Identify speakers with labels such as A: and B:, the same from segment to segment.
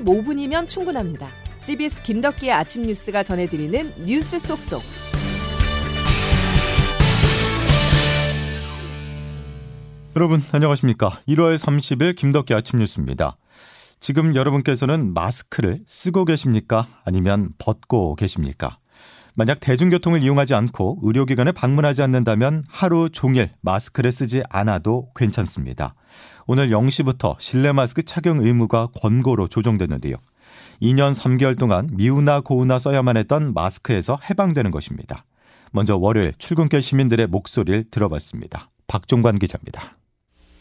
A: 15분이면 충분합니다. CBS 김덕기의 아침 뉴스가 전해드리는 뉴스 속속.
B: 여러분 안녕하십니까? 1월 30일 김덕기 아침 뉴스입니다. 지금 여러분께서는 마스크를 쓰고 계십니까? 아니면 벗고 계십니까? 만약 대중교통을 이용하지 않고 의료기관에 방문하지 않는다면 하루 종일 마스크를 쓰지 않아도 괜찮습니다. 오늘 0시부터 실내 마스크 착용 의무가 권고로 조정됐는데요. 2년 3개월 동안 미우나 고우나 써야만 했던 마스크에서 해방되는 것입니다. 먼저 월요일 출근길 시민들의 목소리를 들어봤습니다. 박종관 기자입니다.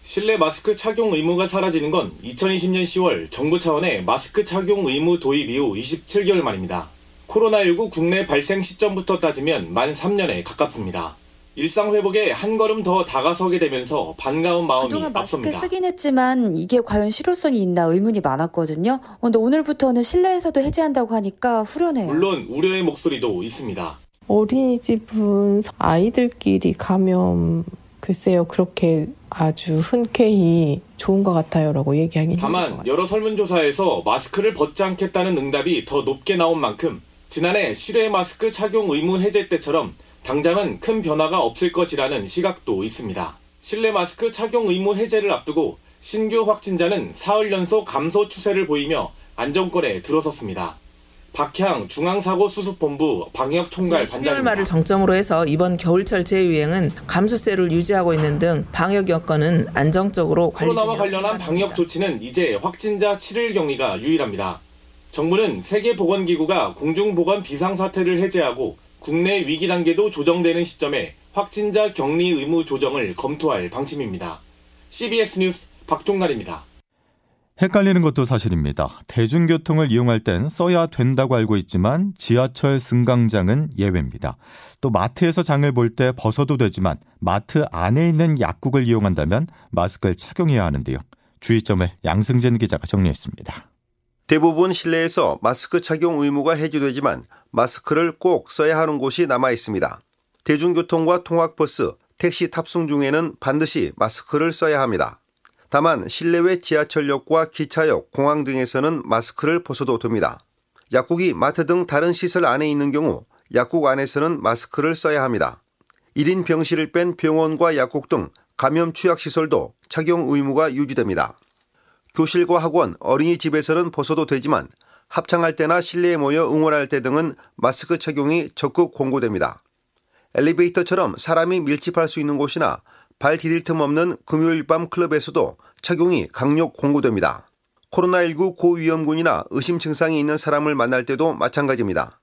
C: 실내 마스크 착용 의무가 사라지는 건 2020년 10월 정부 차원의 마스크 착용 의무 도입 이후 27개월 만입니다. 코로나19 국내 발생 시점부터 따지면 만 3년에 가깝습니다. 일상 회복에 한 걸음 더 다가서게 되면서 반가운 마음이
D: 그동안 마스크
C: 앞섭니다.
D: 쓰긴 했지만 이게 과연 실효성이 있나 의문이 많았거든요. 근데 오늘부터는 실내에서도 해제한다고 하니까 후련해요.
C: 물론 우려의 목소리도 있습니다.
E: 어린이집은 아이들끼리 가면 글쎄요 그렇게 아주 흔쾌히 좋은 것 같아요라고 것
C: 다만. 여러 설문조사에서 마스크를 벗지 않겠다는 응답이 더 높게 나온 만큼 지난해 실외 마스크 착용 의무 해제 때처럼 당장은 큰 변화가 없을 것이라는 시각도 있습니다. 실내 마스크 착용 의무 해제를 앞두고 신규 확진자는 사흘 연속 감소 추세를 보이며 안정권에 들어섰습니다. 박향 중앙사고수습본부 방역총괄
F: 12월
C: 반장입니다.
F: 말을 정점으로 해서 이번 겨울철 재유행은 감소세를 유지하고 있는 등 방역 여건은 안정적으로 관리
C: 코로나와
F: 중이라고
C: 관련한. 방역 조치는 이제 확진자 7일 격리가 유일합니다. 정부는 세계보건기구가 공중보건 비상사태를 해제하고 국내 위기 단계도 조정되는 시점에 확진자 격리 의무 조정을 검토할 방침입니다. CBS 뉴스 박종날입니다.
B: 헷갈리는 것도 사실입니다. 대중교통을 이용할 땐 써야 된다고 알고 있지만 지하철 승강장은 예외입니다. 또 마트에서 장을 볼 때 벗어도 되지만 마트 안에 있는 약국을 이용한다면 마스크를 착용해야 하는데요. 주의점을 양승진 기자가 정리했습니다.
G: 대부분 실내에서 마스크 착용 의무가 해제되지만 마스크를 꼭 써야 하는 곳이 남아 있습니다. 대중교통과 통학버스, 택시 탑승 중에는 반드시 마스크를 써야 합니다. 다만 실내외 지하철역과 기차역, 공항 등에서는 마스크를 벗어도 됩니다. 약국이 마트 등 다른 시설 안에 있는 경우 약국 안에서는 마스크를 써야 합니다. 1인 병실을 뺀 병원과 약국 등 감염 취약 시설도 착용 의무가 유지됩니다. 교실과 학원, 어린이집에서는 벗어도 되지만 합창할 때나 실내에 모여 응원할 때 등은 마스크 착용이 적극 권고됩니다. 엘리베이터처럼 사람이 밀집할 수 있는 곳이나 발 디딜 틈 없는 금요일 밤 클럽에서도 착용이 강력 권고됩니다. 코로나19 고위험군이나 의심 증상이 있는 사람을 만날 때도 마찬가지입니다.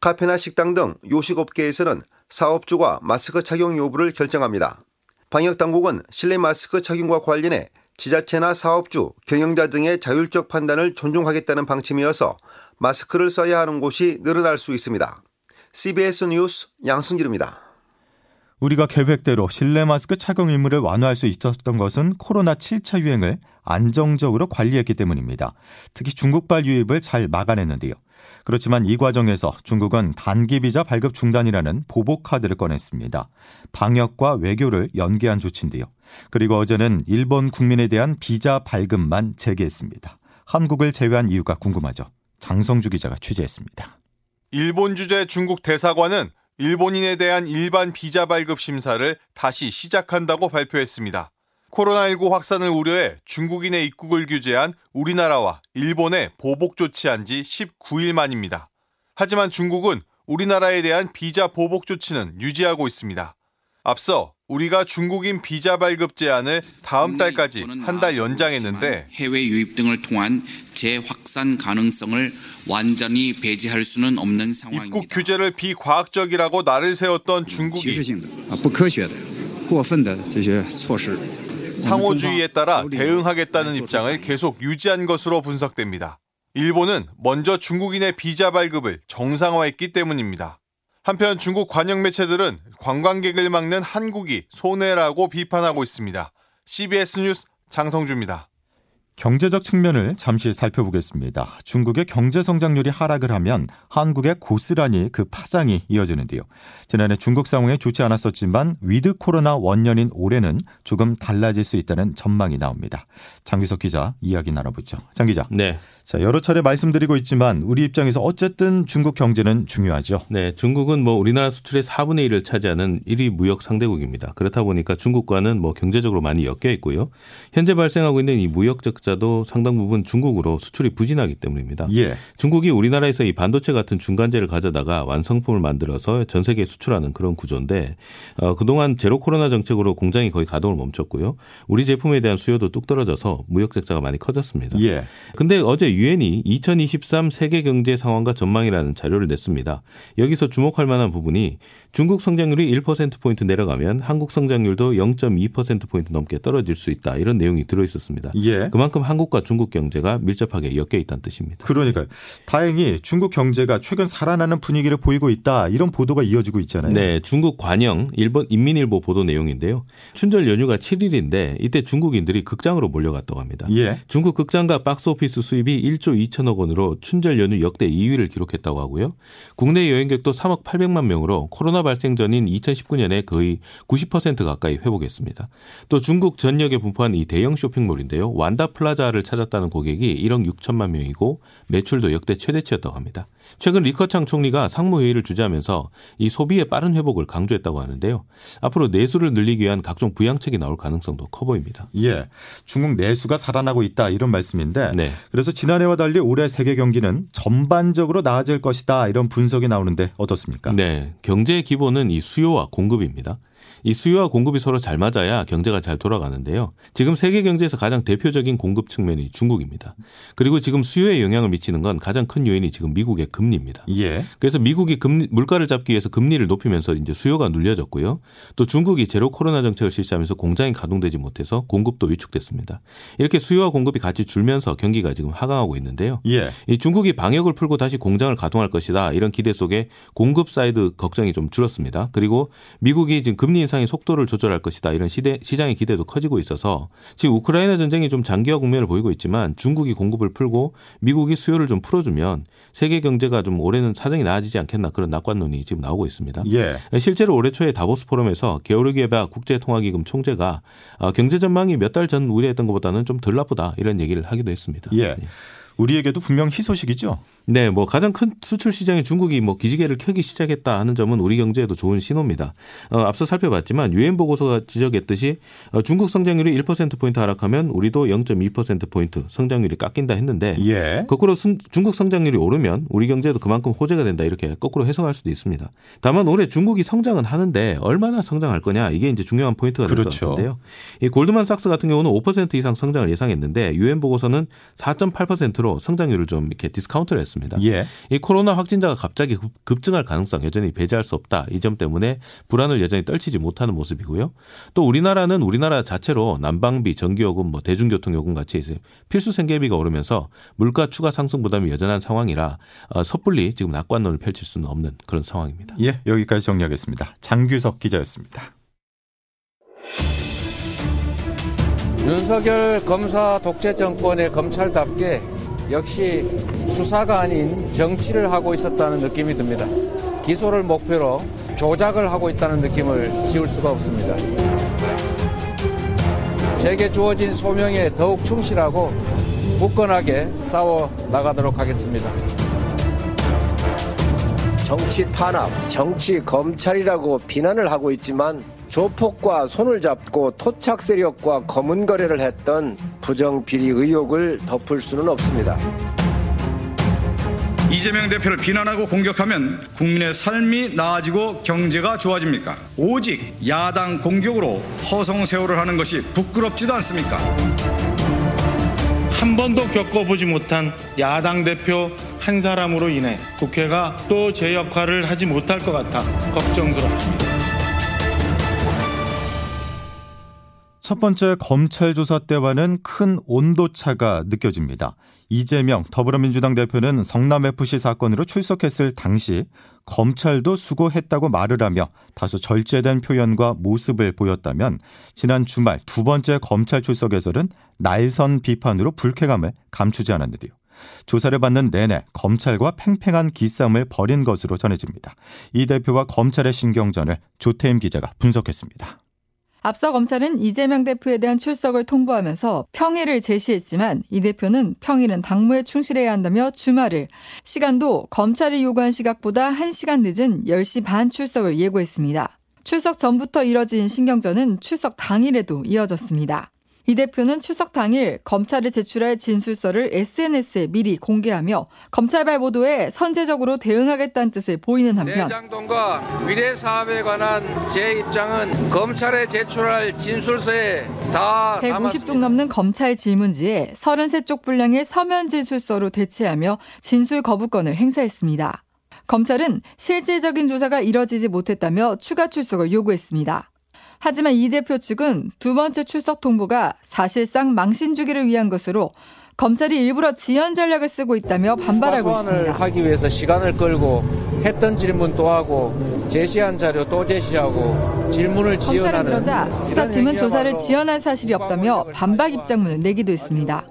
G: 카페나 식당 등 요식업계에서는 사업주가 마스크 착용 여부를 결정합니다. 방역당국은 실내 마스크 착용과 관련해 지자체나 사업주, 경영자 등의 자율적 판단을 존중하겠다는 방침이어서 마스크를 써야 하는 곳이 늘어날 수 있습니다. CBS 뉴스 양승길입니다.
B: 우리가 계획대로 실내 마스크 착용 의무를 완화할 수 있었던 것은 코로나 7차 유행을 안정적으로 관리했기 때문입니다. 특히 중국발 유입을 잘 막아냈는데요. 그렇지만 이 과정에서 중국은 단기 비자 발급 중단이라는 보복 카드를 꺼냈습니다. 방역과 외교를 연계한 조치인데요. 그리고 어제는 일본 국민에 대한 비자 발급만 재개했습니다. 한국을 제외한 이유가 궁금하죠. 장성주 기자가 취재했습니다.
H: 일본 주재 중국 대사관은 일본인에 대한 일반 비자 발급 심사를 다시 시작한다고 발표했습니다. 코로나19 확산을 우려해 중국인의 입국을 규제한 우리나라와 일본에 보복 조치한 지 19일 만입니다. 하지만 중국은 우리나라에 대한 비자 보복 조치는 유지하고 있습니다. 앞서 우리가 중국인 비자 발급 제한을 다음 달까지 한 달 연장했는데
I: 해외 유입 등을 통한 재확산 가능성을 완전히 배제할 수는 없는 상황입니다.
H: 입국 규제를 비과학적이라고 날을 세웠던 중국이 상호주의에 따라 대응하겠다는 입장을 계속 유지한 것으로 분석됩니다. 일본은 먼저 중국인의 비자 발급을 정상화했기 때문입니다. 한편 중국 관영 매체들은 관광객을 막는 한국이 손해라고 비판하고 있습니다. CBS 뉴스 장성주입니다.
B: 경제적 측면을 잠시 살펴보겠습니다. 중국의 경제 성장률이 하락을 하면 한국에 고스란히 그 파장이 이어지는데요. 지난해 중국 상황이 좋지 않았었지만 위드 코로나 원년인 올해는 조금 달라질 수 있다는 전망이 나옵니다. 장규석 기자 이야기 나눠보죠. 장 기자.
J: 네.
B: 자, 여러 차례 말씀드리고 있지만 우리 입장에서 어쨌든 중국 경제는 중요하죠.
J: 네, 중국은 뭐 우리나라 수출의 4분의 1을 차지하는 1위 무역 상대국입니다. 그렇다 보니까 중국과는 뭐 경제적으로 많이 엮여 있고요. 현재 발생하고 있는 이 무역 적자 도 상당 부분 중국으로 수출이 부진하기 때문입니다.
B: 예.
J: 중국이 우리나라에서 이 반도체 같은 중간재를 가져다가 완성품을 만들어서 전 세계에 수출하는 그런 구조인데 어, 그동안 제로 코로나 정책으로 공장이 거의 가동을 멈췄고요. 우리 제품에 대한 수요도 뚝 떨어져서 무역 적자가 많이 커졌습니다.
B: 예.
J: 근데 어제 유엔이 2023 세계 경제 상황과 전망이라는 자료를 냈습니다. 여기서 주목할 만한 부분이 중국 성장률이 1%포인트 내려가면 한국 성장률도 0.2%포인트 넘게 떨어질 수 있다. 이런 내용이 들어 있었습니다.
B: 예.
J: 그만큼 한국과 중국 경제가 밀접하게 엮여 있다는 뜻입니다.
B: 그러니까요. 다행히 중국 경제가 최근 살아나는 분위기를 보이고 있다. 이런 보도가 이어지고 있잖아요.
J: 네, 중국 관영 일본 인민일보 보도 내용인데요. 춘절 연휴가 7일인데 이때 중국인들이 극장으로 몰려갔다고 합니다.
B: 예.
J: 중국 극장과 박스오피스 수입이 1조 2천억 원으로 춘절 연휴 역대 2위를 기록했다고 하고요. 국내 여행객도 3억 800만 명으로 코로나 발생 전인 2019년에 거의 90% 가까이 회복했습니다. 또 중국 전역에 분포한 이 대형 쇼핑몰인데요. 완다 플라자를 찾았다는 고객이 1억 6천만 명이고 매출도 역대 최대치였다고 합니다. 최근 리커창 총리가 상무회의를 주재하면서 이 소비의 빠른 회복을 강조했다고 하는데요. 앞으로 내수를 늘리기 위한 각종 부양책이 나올 가능성도 커 보입니다.
B: 예. 중국 내수가 살아나고 있다 이런 말씀인데
J: 네.
B: 그래서 지난해와 달리 올해 세계 경기는 전반적으로 나아질 것이다 이런 분석이 나오는데 어떻습니까?
J: 네. 경제의 기본은 이 수요와 공급입니다. 이 수요와 공급이 서로 잘 맞아야 경제가 잘 돌아가는데요. 지금 세계 경제에서 가장 대표적인 공급 측면이 중국입니다. 그리고 지금 수요에 영향을 미치는 건 가장 큰 요인이 지금 미국의 금리입니다.
B: 예.
J: 그래서 미국이 금리, 물가를 잡기 위해서 금리를 높이면서 이제 수요가 눌려졌고요. 또 중국이 제로 코로나 정책을 실시하면서 공장이 가동되지 못해서 공급도 위축됐습니다. 이렇게 수요와 공급이 같이 줄면서 경기가 지금 하강하고 있는데요.
B: 예.
J: 이 중국이 방역을 풀고 다시 공장을 가동할 것이다 이런 기대 속에 공급 사이드 걱정이 좀 줄었습니다. 그리고 미국이 지금 금리 인상의 속도를 조절할 것이다 이런 시대, 시장의 기대도 커지고 있어서 지금 우크라이나 전쟁이 좀 장기화 국면을 보이고 있지만 중국이 공급을 풀고 미국이 수요를 좀 풀어주면 세계 경제가 좀 올해는 사정이 나아지지 않겠나 그런 낙관론이 지금 나오고 있습니다.
B: 예.
J: 실제로 올해 초에 다보스 포럼에서 게오르기에바 국제통화기금 총재가 어, 경제 전망이 몇 달 전 우려했던 것보다는 좀 덜 나쁘다 이런 얘기를 하기도 했습니다.
B: 예. 우리에게도 분명 희소식이죠.
J: 네, 뭐 가장 큰 수출 시장이 중국이 뭐 기지개를 켜기 시작했다 하는 점은 우리 경제에도 좋은 신호입니다. 어, 앞서 살펴봤지만 유엔 보고서가 지적했듯이 어, 중국 성장률이 1% 포인트 하락하면 우리도 0.2% 포인트 성장률이 깎인다 했는데
B: 예.
J: 거꾸로 순, 중국 성장률이 오르면 우리 경제도 그만큼 호재가 된다 이렇게 거꾸로 해석할 수도 있습니다. 다만 올해 중국이 성장은 하는데 얼마나 성장할 거냐 이게 이제 중요한 포인트가 될것
B: 그렇죠.
J: 같은데요. 이 골드만삭스 같은 경우는 5% 이상 성장을 예상했는데 유엔 보고서는 4.8%로 성장률을 좀 이렇게 디스카운트를 했습니다.
B: 예.
J: 이 코로나 확진자가 갑자기 급- 급증할 가능성 여전히 배제할 수 없다. 이 점 때문에 불안을 여전히 떨치지 못하는 모습이고요. 또 우리나라는 우리나라 자체로 난방비, 전기요금, 뭐 대중교통요금 같이 이제 필수 생계비가 오르면서 물가 추가 상승 부담이 여전한 상황이라 어, 섣불리 지금 낙관론을 펼칠 수는 없는 그런 상황입니다.
B: 예. 여기까지 정리하겠습니다. 장규석 기자였습니다.
K: 윤석열 검사 독재 정권의 검찰답게 역시 수사가 아닌 정치를 하고 있었다는 느낌이 듭니다. 기소를 목표로 조작을 하고 있다는 느낌을 지울 수가 없습니다. 제게 주어진 소명에 더욱 충실하고 굳건하게 싸워 나가도록 하겠습니다.
L: 정치 탄압, 정치 검찰이라고 비난을 하고 있지만 조폭과 손을 잡고 토착 세력과 검은 거래를 했던 부정 비리 의혹을 덮을 수는 없습니다.
M: 이재명 대표를 비난하고 공격하면 국민의 삶이 나아지고 경제가 좋아집니까? 오직 야당 공격으로 허송세월을 하는 것이 부끄럽지도 않습니까?
I: 한 번도 겪어보지 못한 야당 대표 한 사람으로 인해 국회가 또 제 역할을 하지 못할 것 같아 걱정스럽습니다.
B: 첫 번째 검찰 조사 때와는 큰 온도차가 느껴집니다. 이재명 더불어민주당 대표는 성남FC 사건으로 출석했을 당시 검찰도 수고했다고 말을 하며 다소 절제된 표현과 모습을 보였다면 지난 주말 두 번째 검찰 출석에서는 날선 비판으로 불쾌감을 감추지 않았는데요. 조사를 받는 내내 검찰과 팽팽한 기싸움을 벌인 것으로 전해집니다. 이 대표와 검찰의 신경전을 조태임 기자가 분석했습니다.
N: 앞서 검찰은 이재명 대표에 대한 출석을 통보하면서 평일을 제시했지만 이 대표는 평일은 당무에 충실해야 한다며 주말을 시간도 검찰이 요구한 시각보다 1시간 늦은 10시 반 출석을 예고했습니다. 출석 전부터 이뤄진 신경전은 출석 당일에도 이어졌습니다. 이 대표는 추석 당일 검찰에 제출할 진술서를 SNS에 미리 공개하며 검찰 발 보도에 선제적으로 대응하겠다는 뜻을 보이는 한편
L: 대장동과 위례 사업에 관한 제 입장은 검찰에 제출할 진술서에 다
N: 150쪽 넘는 검찰 질문지에 33쪽 분량의 서면 진술서로 대체하며 진술 거부권을 행사했습니다. 검찰은 실질적인 조사가 이뤄지지 못했다며 추가 출석을 요구했습니다. 하지만 이 대표 측은 두 번째 출석 통보가 사실상 망신 주기를 위한 것으로 검찰이 일부러 지연 전략을 쓰고 있다며 반발하고 있습니다.
K: 하기 위해서 시간을 끌고 했던 질문 또 하고 제시한 자료 또 제시하고 질문을 지연하는
N: 검찰에 들어자 수사팀은 조사를 지연한 사실이 없다며 반박 입장문을 내기도 했습니다.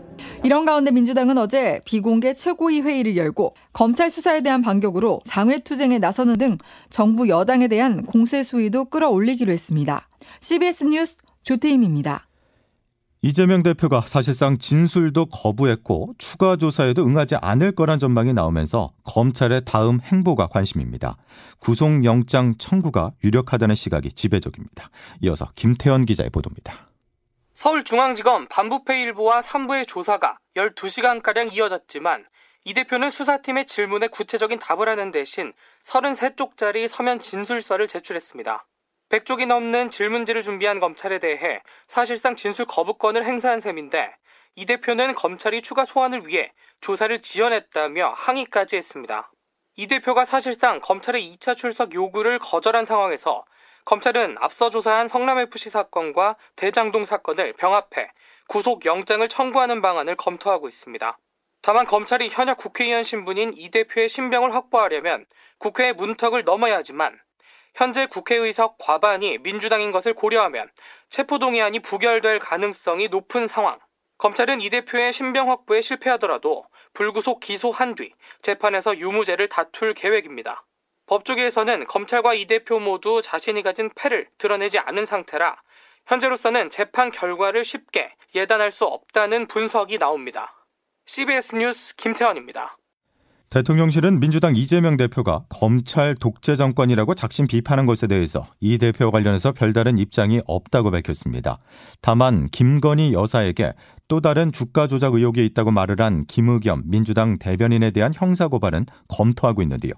N: 이런 가운데 민주당은 어제 비공개 최고위 회의를 열고 검찰 수사에 대한 반격으로 장외투쟁에 나서는 등 정부 여당에 대한 공세 수위도 끌어올리기로 했습니다. CBS 뉴스 조태임입니다.
B: 이재명 대표가 사실상 진술도 거부했고 추가 조사에도 응하지 않을 거란 전망이 나오면서 검찰의 다음 행보가 관심입니다. 구속영장 청구가 유력하다는 시각이 지배적입니다. 이어서 김태현 기자의 보도입니다.
O: 서울중앙지검 반부패 일부와 3부의 조사가 12시간가량 이어졌지만 이 대표는 수사팀의 질문에 구체적인 답을 하는 대신 33쪽짜리 서면 진술서를 제출했습니다. 100쪽이 넘는 질문지를 준비한 검찰에 대해 사실상 진술 거부권을 행사한 셈인데 이 대표는 검찰이 추가 소환을 위해 조사를 지연했다며 항의까지 했습니다. 이 대표가 사실상 검찰의 2차 출석 요구를 거절한 상황에서 검찰은 앞서 조사한 성남FC 사건과 대장동 사건을 병합해 구속영장을 청구하는 방안을 검토하고 있습니다. 다만 검찰이 현역 국회의원 신분인 이 대표의 신병을 확보하려면 국회의 문턱을 넘어야 하지만 현재 국회의석 과반이 민주당인 것을 고려하면 체포동의안이 부결될 가능성이 높은 상황. 검찰은 이 대표의 신병 확보에 실패하더라도 불구속 기소한 뒤 재판에서 유무죄를 다툴 계획입니다. 법조계에서는 검찰과 이 대표 모두 자신이 가진 패를 드러내지 않은 상태라 현재로서는 재판 결과를 쉽게 예단할 수 없다는 분석이 나옵니다. CBS 뉴스 김태원입니다.
B: 대통령실은 민주당 이재명 대표가 검찰 독재 정권이라고 작심 비판한 것에 대해서 이 대표와 관련해서 별다른 입장이 없다고 밝혔습니다. 다만 김건희 여사에게 또 다른 주가 조작 의혹이 있다고 말을 한 김의겸 민주당 대변인에 대한 형사 고발은 검토하고 있는데요.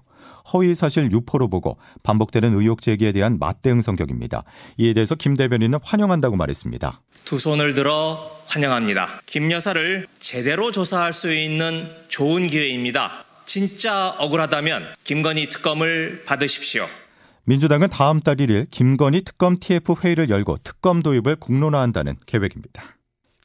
B: 허위 사실 유포로 보고 반복되는 의혹 제기에 대한 맞대응 성격입니다. 이에 대해서 김 대변인은 환영한다고 말했습니다.
P: 두 손을 들어 환영합니다. 김 여사를 제대로 조사할 수 있는 좋은 기회입니다. 진짜 억울하다면 김건희 특검을 받으십시오.
B: 민주당은 다음 달 1일 김건희 특검 TF 회의를 열고 특검 도입을 공론화한다는 계획입니다.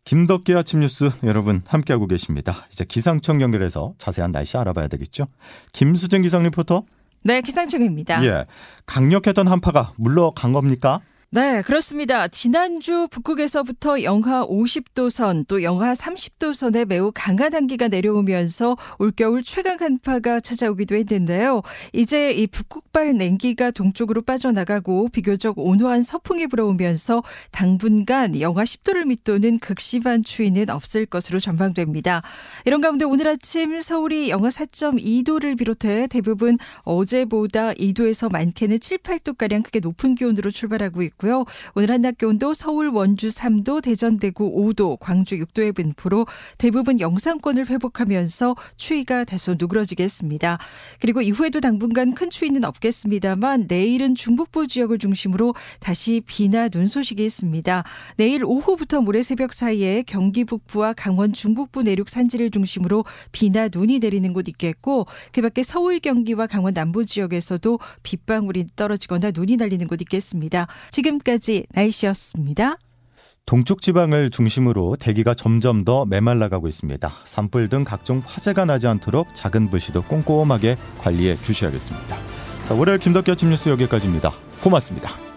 B: 김덕기 아침 뉴스 여러분 함께하고 계십니다. 이제 기상청 연결해서 자세한 날씨 알아봐야 되겠죠? 김수정 기상 리포터.
H: 네, 기상청입니다.
B: 예. 강력했던 한파가 물러간 겁니까?
H: 네, 그렇습니다. 지난주 북극에서부터 영하 50도 선, 또 영하 30도 선에 매우 강한 한기가 내려오면서 올겨울 최강 한파가 찾아오기도 했는데요. 이제 이 북극발 냉기가 동쪽으로 빠져나가고 비교적 온화한 서풍이 불어오면서 당분간 영하 10도를 밑도는 극심한 추위는 없을 것으로 전망됩니다. 이런 가운데 오늘 아침 서울이 영하 4.2도를 비롯해 대부분 어제보다 2도에서 많게는 7, 8도가량 크게 높은 기온으로 출발하고 있고 있고요. 오늘 한낮 기온도 서울 원주 3도, 대전 대구 5도, 광주 6도의 분포로 대부분 영상권을 회복하면서 추위가 다소 누그러지겠습니다. 그리고 이후에도 당분간 큰 추위는 없겠습니다만 내일은 중북부 지역을 중심으로 다시 비나 눈 소식이 있습니다. 내일 오후부터 모레 새벽 사이에 경기 북부와 강원 중북부 내륙 산지를 중심으로 비나 눈이 내리는 곳 있겠고 그밖에 서울 경기와 강원 남부 지역에서도 빗방울이 떨어지거나 눈이 날리는 곳 있겠습니다. 지금 지금까지 날씨였습니다.
B: 동쪽 지방을 중심으로 대기가 점점 더 메말라가고 있습니다. 산불 등 각종 화재가 나지 않도록 작은 불씨도 꼼꼼하게 관리해 주셔야겠습니다. 자, 월요일 김덕기 아침 뉴스 여기까지입니다. 고맙습니다.